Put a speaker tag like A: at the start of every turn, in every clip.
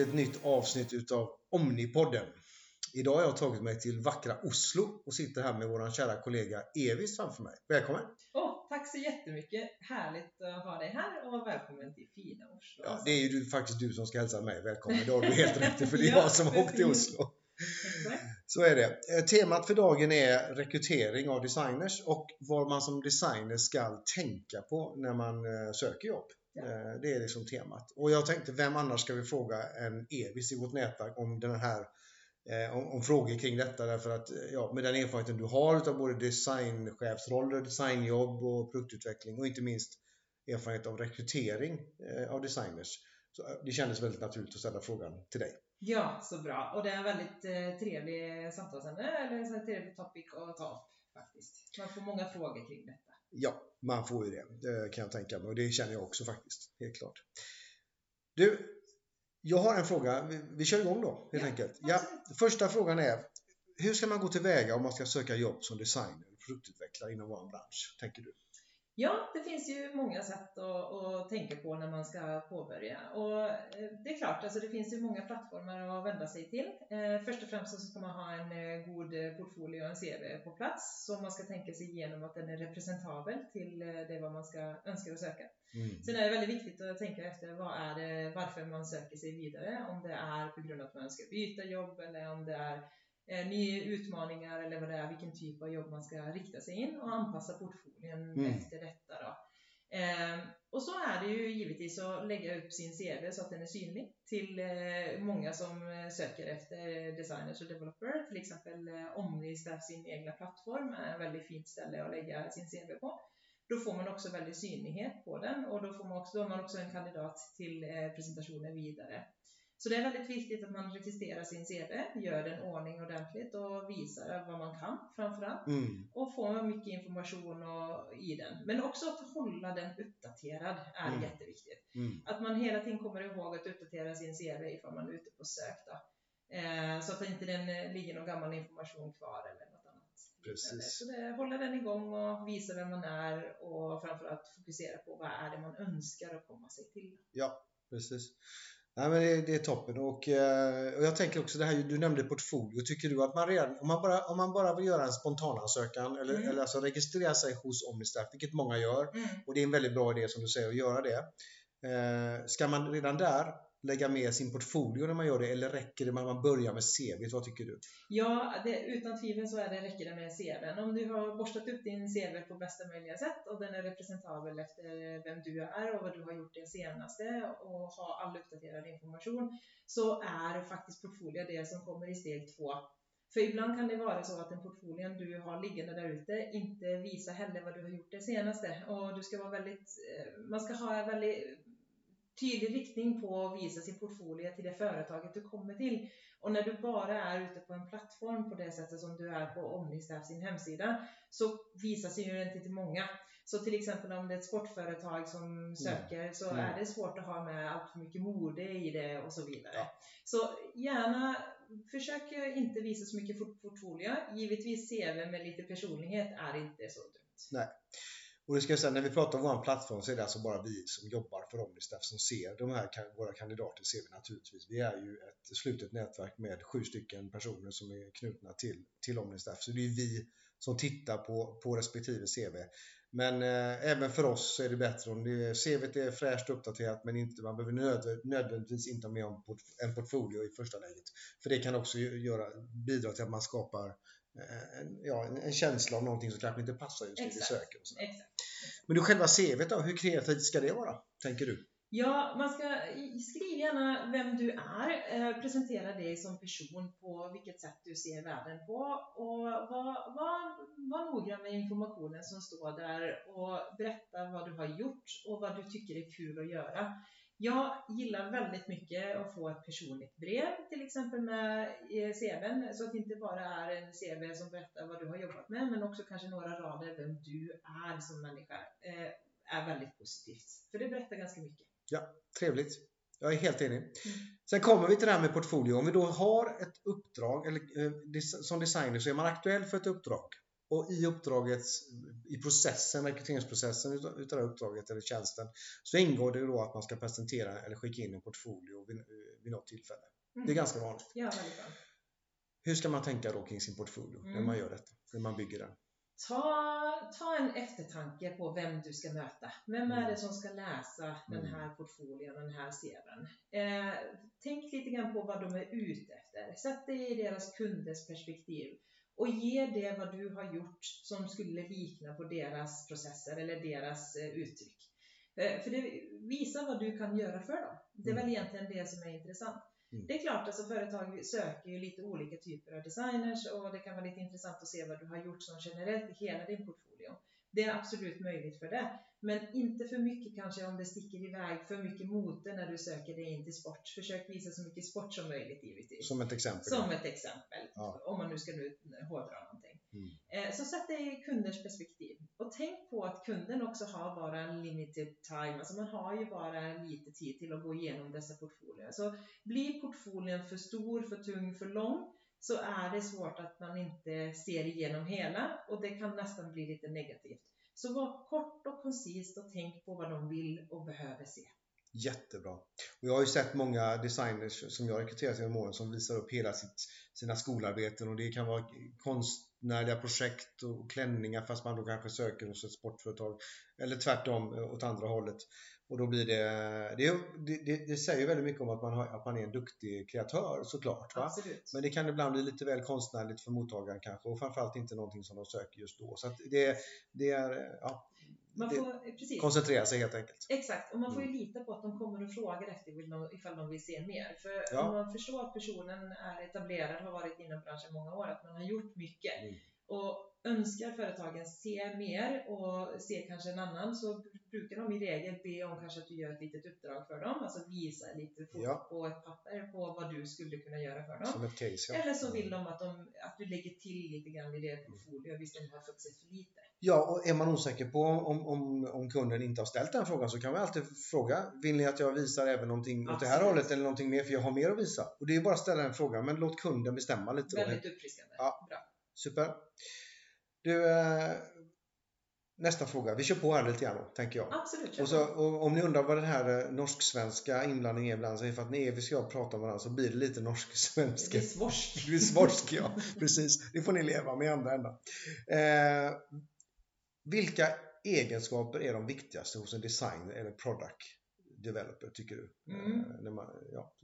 A: till ett nytt avsnitt utav Omnipodden. Idag har jag tagit mig till vackra Oslo och sitter här med vår kära kollega Evis framför mig. Välkommen!
B: Oh, tack så jättemycket! Härligt att ha dig här och välkommen till fina Oslo.
A: Ja, det är ju faktiskt du som ska hälsa mig välkommen. Det har du helt rätt i, för det är jag som har åkt till Oslo. Så är det. Eh, temat för dagen är rekrytering av designers och vad man som designer ska tänka på när man eh, söker jobb. Eh, det är liksom temat. Och jag tänkte, vem annars ska vi fråga än Evis i vårt nätverk om den här om, om, frågor kring detta därför att ja, med den erfarenheten du har utav både designchefsroller, designjobb och produktutveckling och inte minst erfarenhet av rekrytering av designers. Så det kändes väldigt naturligt att ställa frågan till dig.
B: Ja, så bra. Och det är en väldigt eh, trevlig samtalsämne, eller en trevlig topic att ta upp faktiskt. Man får många frågor kring detta.
A: Ja, man får ju det. Kan jag tänka mig och det känner jag också faktiskt, helt klart. Du, jag har en fråga. Vi, vi kör igång då, helt ja, enkelt. Ja, första frågan är, hur ska man gå tillväga om man ska söka jobb som designer och produktutvecklare inom vår bransch, tänker du?
B: Ja, det finns ju många sätt att, att, tänka på när man ska påbörja. Och eh, det är klart, alltså det finns ju många plattformar att vända sig till. Eh, först och främst så ska man ha en eh, god portfolio och en CV på plats. Så man ska tänka sig igenom att den är representabel till det vad man ska önska och söka. Mm. Sen är det väldigt viktigt att tänka efter vad är det, varför man söker sig vidare. Om det är på grund av att man önskar byta jobb eller om det är eh, nya utmaningar eller vad det är, vilken typ av jobb man ska rikta sig in och anpassa portföljen mm. efter detta. Då. Eh, och så är det ju givetvis att lägga upp sin CV så att den är synlig till eh, många som eh, söker efter designers och developer. Till exempel eh, Omnistaff sin egna plattform är ett väldigt fint ställe att lägga sin CV på. Då får man också väldigt synlighet på den och då får man också, då man också en kandidat till eh, presentationer vidare. Så det är väldigt viktigt att man registrerar sin CV, gör den ordning ordentligt och visar vad man kan framförallt. Mm. Och får mycket information och, i den. Men också att hålla den uppdaterad är mm. jätteviktigt. Mm. Att man hela tiden kommer ihåg att uppdatera sin CV ifall man är ute på sök. Då. Eh, så att inte den eh, ligger någon gammal information kvar eller något annat. Precis. Så det, hålla den igång och visa vem man är och framförallt fokusera på vad är det man önskar att komma sig till.
A: Ja, precis. Nej, men det, det är toppen och, eh, och jag tänker också det här, du nämnde portfolio. Tycker du att man redan, om man bara, om man bara vill göra en spontanansökan eller, mm. eller alltså registrera sig hos Omnistaff, vilket många gör, mm. och det är en väldigt bra idé som du säger att göra det. Eh, ska man redan där lägga med sin portfolio när man gör det eller räcker det med att man börjar med CV? Vad tycker du?
B: Ja, det, utan tvivel så är det, räcker det med CV. Om du har borstat upp din CV på bästa möjliga sätt och den är representabel efter vem du är och vad du har gjort det senaste och har all uppdaterad information så är faktiskt portfolio det som kommer i steg två. För ibland kan det vara så att den portfolien du har liggande där ute inte visar heller vad du har gjort det senaste och du ska vara väldigt, eh, man ska ha väldigt tydlig riktning på att visa sin portfolio till det företaget du kommer till. Och när du bara är ute på en plattform på det sättet som du är på Omnistaff sin hemsida så visar sig ju den inte till många. Så till exempel om det är ett sportföretag som mm. söker mm. så mm. är det svårt att ha med allt för mycket mode i det och så vidare. Ja. Så gärna försök inte visa så mycket portfolio. Givetvis CV med lite personlighet är inte så dumt.
A: Nej. Och det ska jag säga, när vi pratar om vår plattform så är det alltså bara vi som jobbar för Omnistaff som ser de här, våra kandidater ser vi naturligtvis. Vi är ju ett slutet nätverk med sju stycken personer som är knutna till, till Omnistaff. Så det är vi som tittar på, på respektive CV. Men eh, även för oss så är det bättre om det, CVt är fräscht uppdaterat men inte, man behöver nöd, nödvändigtvis inte ha med en portfolio i första läget. För det kan också göra, bidra till att man skapar en, ja, en, en känsla av någonting som kanske inte passar just det vi söker. Och. Exakt. Men du själva CVt då, hur kreativt ska det vara, tänker du?
B: Ja, man ska skriva gärna vem du är, eh, presentera dig som person på vilket sätt du ser världen på och var, var, var noggrann med informationen som står där och berätta vad du har gjort och vad du tycker är kul att göra. Jag gillar väldigt mycket att få ett personligt brev, till exempel med CVn, så att det inte bara är en CV som berättar vad du har jobbat med, men också kanske några rader vem du är som människa, eh, är väldigt positivt. För det berättar ganska mycket.
A: Ja, trevligt. Jag är helt enig. Mm. Sen kommer vi till det här med portfolio. Om vi då har ett uppdrag, eller eh, som designer så är man aktuell för ett uppdrag och i uppdraget, i processen, rekryteringsprocessen utav uppdraget eller tjänsten så ingår det då att man ska presentera eller skicka in en portfolio vid, vid något tillfälle.
B: Mm.
A: Det är ganska vanligt.
B: Ja, väldigt bra.
A: Hur ska man tänka då kring sin portfolio när
B: Mm.
A: man gör detta? När man bygger den?
B: Ta, ta en eftertanke på vem du ska möta. Vem är
A: Mm.
B: det som ska läsa den
A: Mm.
B: här portföljen, den här CVn? Eh, tänk lite grann på vad de är ute efter. Sätt dig i deras kunders perspektiv och ge det vad du har gjort som skulle likna på deras processer eller deras eh, uttryck. Eh, för det visar vad du kan göra för dem. Det är
A: Mm.
B: väl egentligen det som är intressant.
A: Mm.
B: Det är klart, alltså företag söker ju lite olika typer av designers och det kan vara lite intressant att se vad du har gjort som generellt i hela din portfolio. Det är absolut möjligt för det. Men inte för mycket kanske om det sticker iväg för mycket motor när du söker dig in till sport. Försök visa så mycket sport som möjligt givetvis.
A: Som ett exempel.
B: Som ett exempel,
A: Ja.
B: om man nu ska nu hårdra någonting.
A: Mm.
B: Eh, Så sätt dig i kunders perspektiv. Och tänk på att kunden också har bara en limited time. Alltså man har ju bara lite tid till att gå igenom dessa portfolier. Så blir portfolien för stor, för tung, för lång så är det svårt att man inte ser igenom hela och det kan nästan bli lite negativt. Så var kort och koncist och tänk på vad de vill och behöver se.
A: Jättebra. Och jag har ju sett många designers som jag rekryterat genom åren som visar upp hela sitt, sina skolarbeten och det kan vara konst konstnärliga projekt och klänningar fast man då kanske söker hos ett sportföretag eller tvärtom eh, åt andra hållet. Och då blir det, det, det, det, säger väldigt mycket om att man, har, att man är en duktig kreatör såklart. Va?
B: Absolut.
A: Men det kan ibland bli lite väl konstnärligt för mottagaren kanske och framförallt inte någonting som de söker just då. Så det, det är, ja,
B: Man får, precis.
A: koncentrera sig helt enkelt.
B: Exakt, och man får ju
A: Mm.
B: lita på att de kommer och frågar efter ifall de vill se mer. För
A: Ja.
B: om man förstår att personen är etablerad, har varit inom branschen många år, att man har gjort mycket
A: Mm.
B: Och önskar företagen se mer och se kanske en annan så brukar de i regel be om kanske att du gör ett litet uppdrag för dem, alltså visa lite fort
A: Ja.
B: på ett papper på vad du skulle kunna göra för dem.
A: Case. Ja.
B: Eller så vill de att, de att du lägger till lite grann i det portfolio, visst de har fått se för lite.
A: Ja, och är man osäker på om, om, om kunden inte har ställt den frågan så kan man alltid fråga Vill ni att jag visar även någonting åt det här
B: Absolut.
A: hållet eller någonting mer för jag har mer att visa? Och det är bara att ställa den frågan men låt kunden bestämma lite.
B: Väldigt uppfriskande.
A: Ja.
B: Bra.
A: Super. Du, eh, nästa fråga. Vi kör på här lite grann då, tänker jag.
B: Absolut,
A: Och, så, och om ni undrar vad den här eh, norsk-svenska inblandningen är ibland så är det för att när Evi ska jag prata om varandra så blir det lite norsk-svenska.
B: Det är svorsk.
A: Du är svorsk ja, precis. Det får ni leva med i andra änden. Eh, vilka egenskaper är de viktigaste hos en designer eller product developer tycker du?
B: Mm.
A: Eh, man, ja,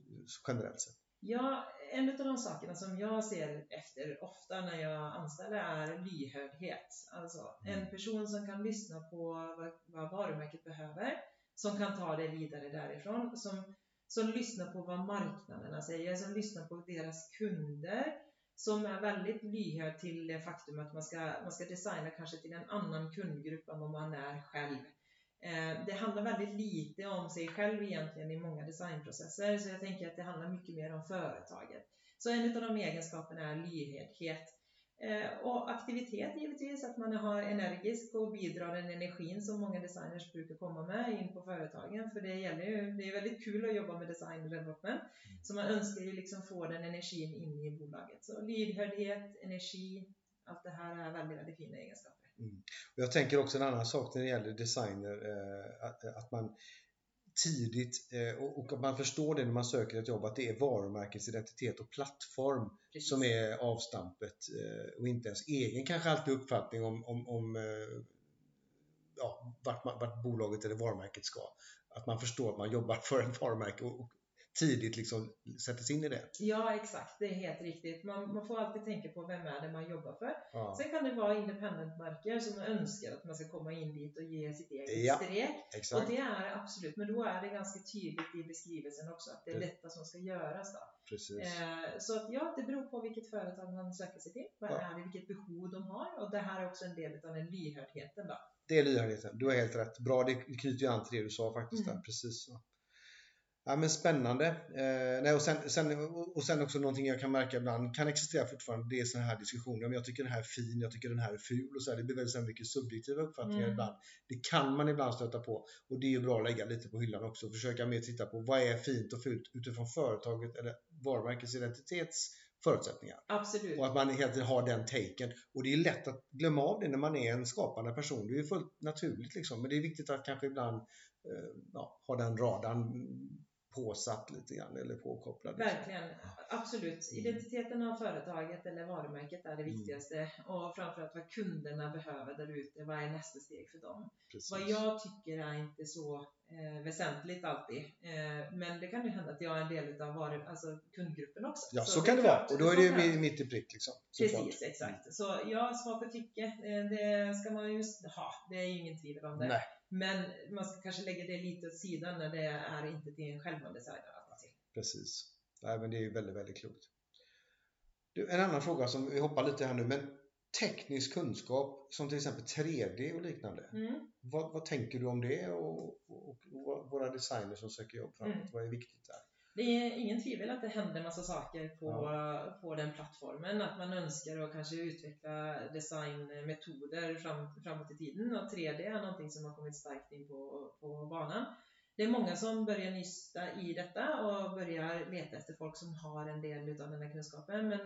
A: generellt sett.
B: Ja, en av de sakerna som jag ser efter ofta när jag anställer är lyhördhet. Alltså
A: Mm.
B: en person som kan lyssna på vad, vad varumärket behöver, som kan ta det vidare därifrån, som, som lyssnar på vad marknaderna säger, som lyssnar på deras kunder, som är väldigt lyhörd till det faktum att man ska, man ska designa kanske till en annan kundgrupp än vad man är själv. Eh, Det handlar väldigt lite om sig själv egentligen i många designprocesser, så jag tänker att det handlar mycket mer om företaget. Så en av de egenskaperna är lyhördhet. Eh, Och aktivitet givetvis, att man har energisk och bidrar den energin som många designers brukar komma med in på företagen. För det gäller ju, det är väldigt kul att jobba med design och development. Så man önskar ju liksom få den energin in i bolaget. Så lyhördhet, energi, allt det här är väldigt, väldigt fina egenskaper.
A: Och jag tänker också en annan sak när det gäller designer, eh, att, man tidigt, eh, och, att man förstår det när man söker ett jobb, att det är varumärkets identitet och plattform
B: Precis.
A: som är avstampet eh, och inte ens egen kanske alltid uppfattning om, om, om ja, vart, man, vart bolaget eller varumärket ska. Att man förstår att man jobbar för ett varumärke och tidigt liksom sätter sig in i det.
B: Ja, exakt. Det är helt riktigt. Man, man får alltid tänka på vem är det man jobbar för.
A: Ja,
B: Sen kan det vara independent-märken som önskar att man ska komma in dit och ge sitt eget
A: Ja,
B: streck. Och
A: exakt.
B: det är absolut, men då är det ganska tydligt i beskrivelsen också att det är
A: Det-
B: detta som ska göras. Då.
A: Precis.
B: Eh, så att ja, det beror på vilket företag man söker sig till. Vad
A: Ja.
B: är det, vilket behov de har? Och det här är också en del av den lyhördheten. Då.
A: Det är lyhördheten. Du har helt rätt. Bra, det knyter ju an till det du sa faktiskt.
B: Mm.
A: Där. Precis så. Ja, men spännande. Eh, nej, och, sen, sen, och sen också någonting jag kan märka ibland kan existera fortfarande. Det är sådana här diskussioner. Men jag tycker den här är fin, jag tycker den här är ful. Och så här, det blir väldigt så mycket subjektiva uppfattningar
B: Mm.
A: ibland. Det kan man ibland stöta på. Och det är ju bra att lägga lite på hyllan också. Och försöka mer titta på vad är fint och fult utifrån företaget eller varumärkets identitets förutsättningar.
B: Absolut.
A: Och att man helt enkelt har den taken. Och det är lätt att glömma av det när man är en skapande person. Det är ju fullt naturligt liksom. Men det är viktigt att kanske ibland eh, ja, ha den radarn påsatt lite grann eller påkopplad. Liksom.
B: Verkligen, absolut.
A: Mm.
B: Identiteten av företaget eller varumärket är det
A: Mm.
B: viktigaste och framförallt vad kunderna behöver där ute. Vad är nästa steg för dem?
A: Precis.
B: Vad jag tycker är inte så eh, väsentligt alltid. Eh, men det kan ju hända att jag är en del av varu, alltså kundgruppen också.
A: Ja, så,
B: det
A: kan det vara.
B: klart,
A: Och då är
B: så
A: det ju mitt i prick liksom.
B: Precis, exakt. Så ja, svar på tycke, eh, det ska man ju ha. Det är ju ingen tvivel om det.
A: Nej.
B: Men man ska kanske lägga det lite åt sidan när det är inte till en själv man designar alltid.
A: Precis. Nej, men det är ju väldigt, väldigt klokt. Du, en annan fråga som vi hoppar lite här nu, men teknisk kunskap som till exempel 3D och liknande.
B: Mm.
A: Vad, vad tänker du om det och, och, och våra designers som söker jobb framåt?
B: Mm.
A: Vad är viktigt där?
B: Det är ingen tvivel att det händer massa saker på, på den plattformen. Att man önskar att kanske utveckla designmetoder fram, framåt i tiden och 3D är någonting som har kommit starkt in på, på banan. Det är många som börjar nysta i detta och börjar leta efter folk som har en del av den här kunskapen. Men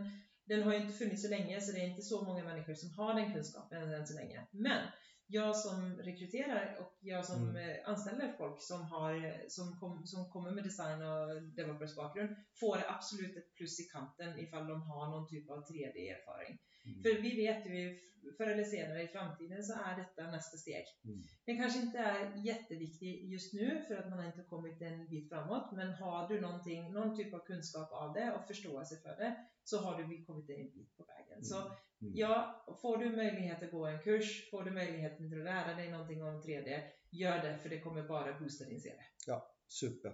B: den har ju inte funnits så länge så det är inte så många människor som har den kunskapen än så länge. Men jag som rekryterar och jag som
A: Mm.
B: eh, anställer folk som, har, som, kom, som kommer med design och developers bakgrund får absolut ett plus i kanten ifall de har någon typ av 3D-erfaring.
A: Mm.
B: För vi vet ju förr eller senare i framtiden så är detta nästa steg.
A: Mm.
B: Den kanske inte är jätteviktig just nu för att man inte kommit en bit framåt men har du någonting, någon typ av kunskap av det och förståelse för det så har du kommit en bit på vägen. Så
A: Mm.
B: Ja, får du möjlighet att gå en kurs, får du möjlighet att lära dig någonting om 3D, gör det för det kommer bara boosta din CV.
A: Super.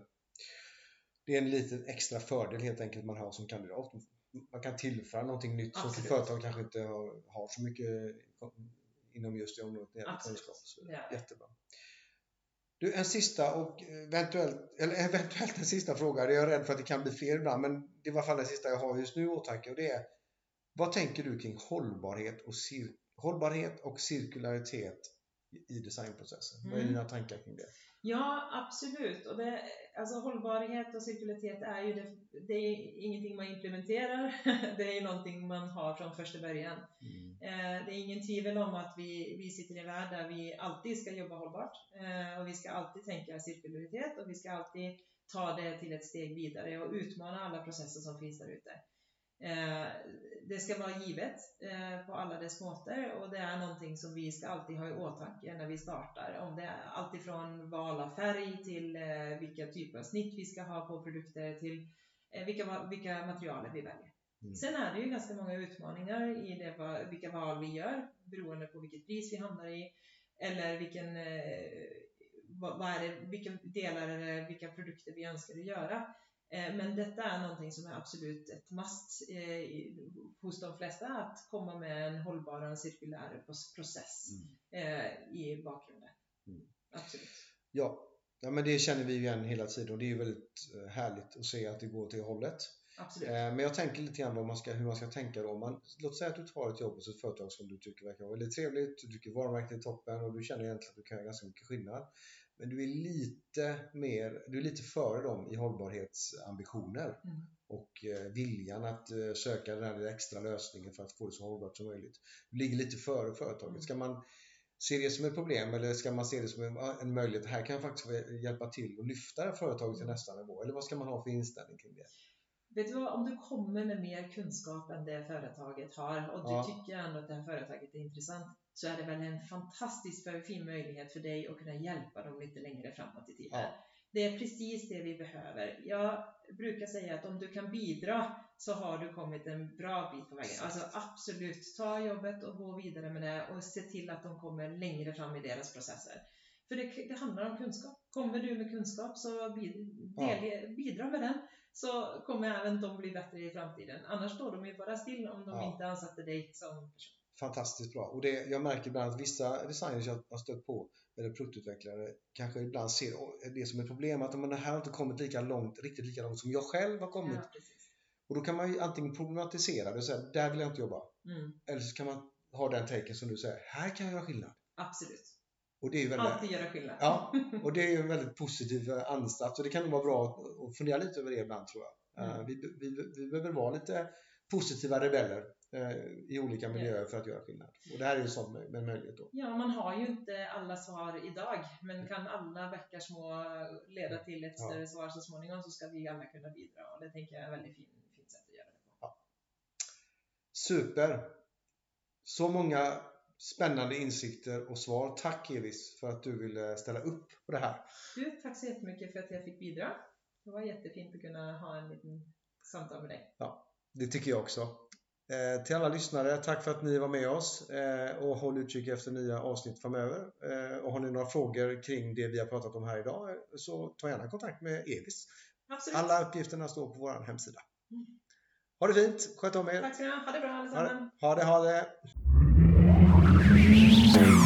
A: Det är en liten extra fördel helt enkelt man har som kandidat. Man kan tillföra någonting nytt som
B: Absolut.
A: företag kanske inte har, har så mycket inom just det området när det kunskap. Så
B: det.
A: Jättebra. Du, en sista och eventuellt, eller eventuellt en sista fråga. Jag är rädd för att det kan bli fel ibland, men det är i alla fall den sista jag har just nu i åtanke och det är vad tänker du kring hållbarhet och, cir hållbarhet och cirkularitet i- designprocessen? Vad är
B: Mm.
A: dina tankar kring det?
B: Ja, absolut. Och det, alltså hållbarhet och cirkularitet är ju det, det är ingenting man implementerar. Det är ju någonting man har från första början.
A: Mm.
B: Eh, Det är ingen tvivel om att vi, vi sitter i en värld där vi alltid ska jobba hållbart eh, och vi ska alltid tänka cirkularitet och vi ska alltid ta det till ett steg vidare och utmana alla processer som finns där ute. Eh, Det ska vara givet eh, på alla dess måter och det är någonting som vi ska alltid ha i åtanke när vi startar. Om det är alltifrån val av färg till eh, vilka typer av snitt vi ska ha på produkter till vilka, vilka material vi väljer.
A: Mm.
B: Sen är det ju ganska många utmaningar i det, vilka val vi gör beroende på vilket pris vi hamnar i eller vilken, vad är det, vilka delar eller vilka produkter vi önskar att göra. Eh, men detta är någonting som är absolut ett must eh, hos de flesta att komma med en hållbar och en cirkulär process eh, i bakgrunden.
A: Mm.
B: Absolut.
A: Ja. ja, men det känner vi igen hela tiden och det är väldigt härligt att se att det går till hållet.
B: absolut.
A: Men jag tänker lite grann vad man ska, hur man ska tänka då. Om Man, låt säga att du tar ett jobb hos ett företag som du tycker verkar vara väldigt trevligt, du tycker varumärket är toppen och du känner egentligen att du kan göra ganska mycket skillnad. Men du är lite mer, du är lite före dem i hållbarhetsambitioner
B: Mm.
A: och eh, viljan att eh, söka den här extra lösningen för att få det så hållbart som möjligt. Du ligger lite före företaget.
B: Mm.
A: Ska man se det som ett problem eller ska man se det som en, en möjlighet? Här kan jag faktiskt hjälpa till och lyfta det företaget till
B: Mm.
A: nästa nivå. Eller vad ska man ha för inställning kring det?
B: Vet du vad, om du kommer med mer kunskap än det företaget har och du
A: Ja.
B: tycker ändå att det här företaget är intressant så är det väl en fantastiskt fin möjlighet för dig att kunna hjälpa dem lite längre framåt i tiden.
A: Ja.
B: Det är precis det vi behöver. Jag brukar säga att om du kan bidra så har du kommit en bra bit på vägen.
A: Exakt.
B: Alltså absolut, ta jobbet och gå vidare med det och se till att de kommer längre fram i deras processer. För det, det handlar om kunskap. Kommer du med kunskap så del, bidra med den så kommer även de bli bättre i framtiden. Annars står de ju bara still om de
A: Ja.
B: inte ansatte dig som person.
A: Fantastiskt bra. Och det, jag märker ibland att vissa designers jag har stött på, eller produktutvecklare, kanske ibland ser det som ett problem att men det här har inte kommit lika långt, riktigt lika långt som jag själv har kommit.
B: Ja.
A: Och då kan man ju antingen problematisera det och säga, där vill jag inte jobba.
B: Mm,
A: Eller så kan man ha den taken som du säger, här kan jag göra skillnad.
B: absolut.
A: Och det är väldigt,
B: Alltid göra skillnad.
A: ja, och det är ju en väldigt positiv eh, ansats och det kan nog vara bra att- fundera lite över det ibland tror jag. Eh,
B: Mm.
A: Vi, vi, vi behöver vara lite positiva rebeller eh, i olika miljöer för att göra skillnad. Och det här är en sån med, med möjlighet då.
B: Ja, man har ju inte alla svar idag, men kan alla bäckar små leda till ett
A: Ja.
B: större svar så småningom så ska vi alla kunna bidra och det tänker jag är ett väldigt fin, fint sätt att göra det på.
A: Super! Så många spännande insikter och svar. Tack Elis för att du ville ställa upp på det här.
B: Du, tack så jättemycket för att jag fick bidra. Det var jättefint att kunna ha en liten samtal med dig.
A: Det tycker jag också. Eh, till alla lyssnare, tack för att ni var med oss eh, och håll utkik efter nya avsnitt framöver. Eh, och har ni några frågor kring det vi har pratat om här idag så ta gärna kontakt med Evis.
B: Absolut.
A: Alla uppgifterna står på vår hemsida.
B: Mm.
A: Ha det fint, sköt om er.
B: Tack ska ni ha, ha det bra allesammans.
A: Ha det, ha det. Ha det.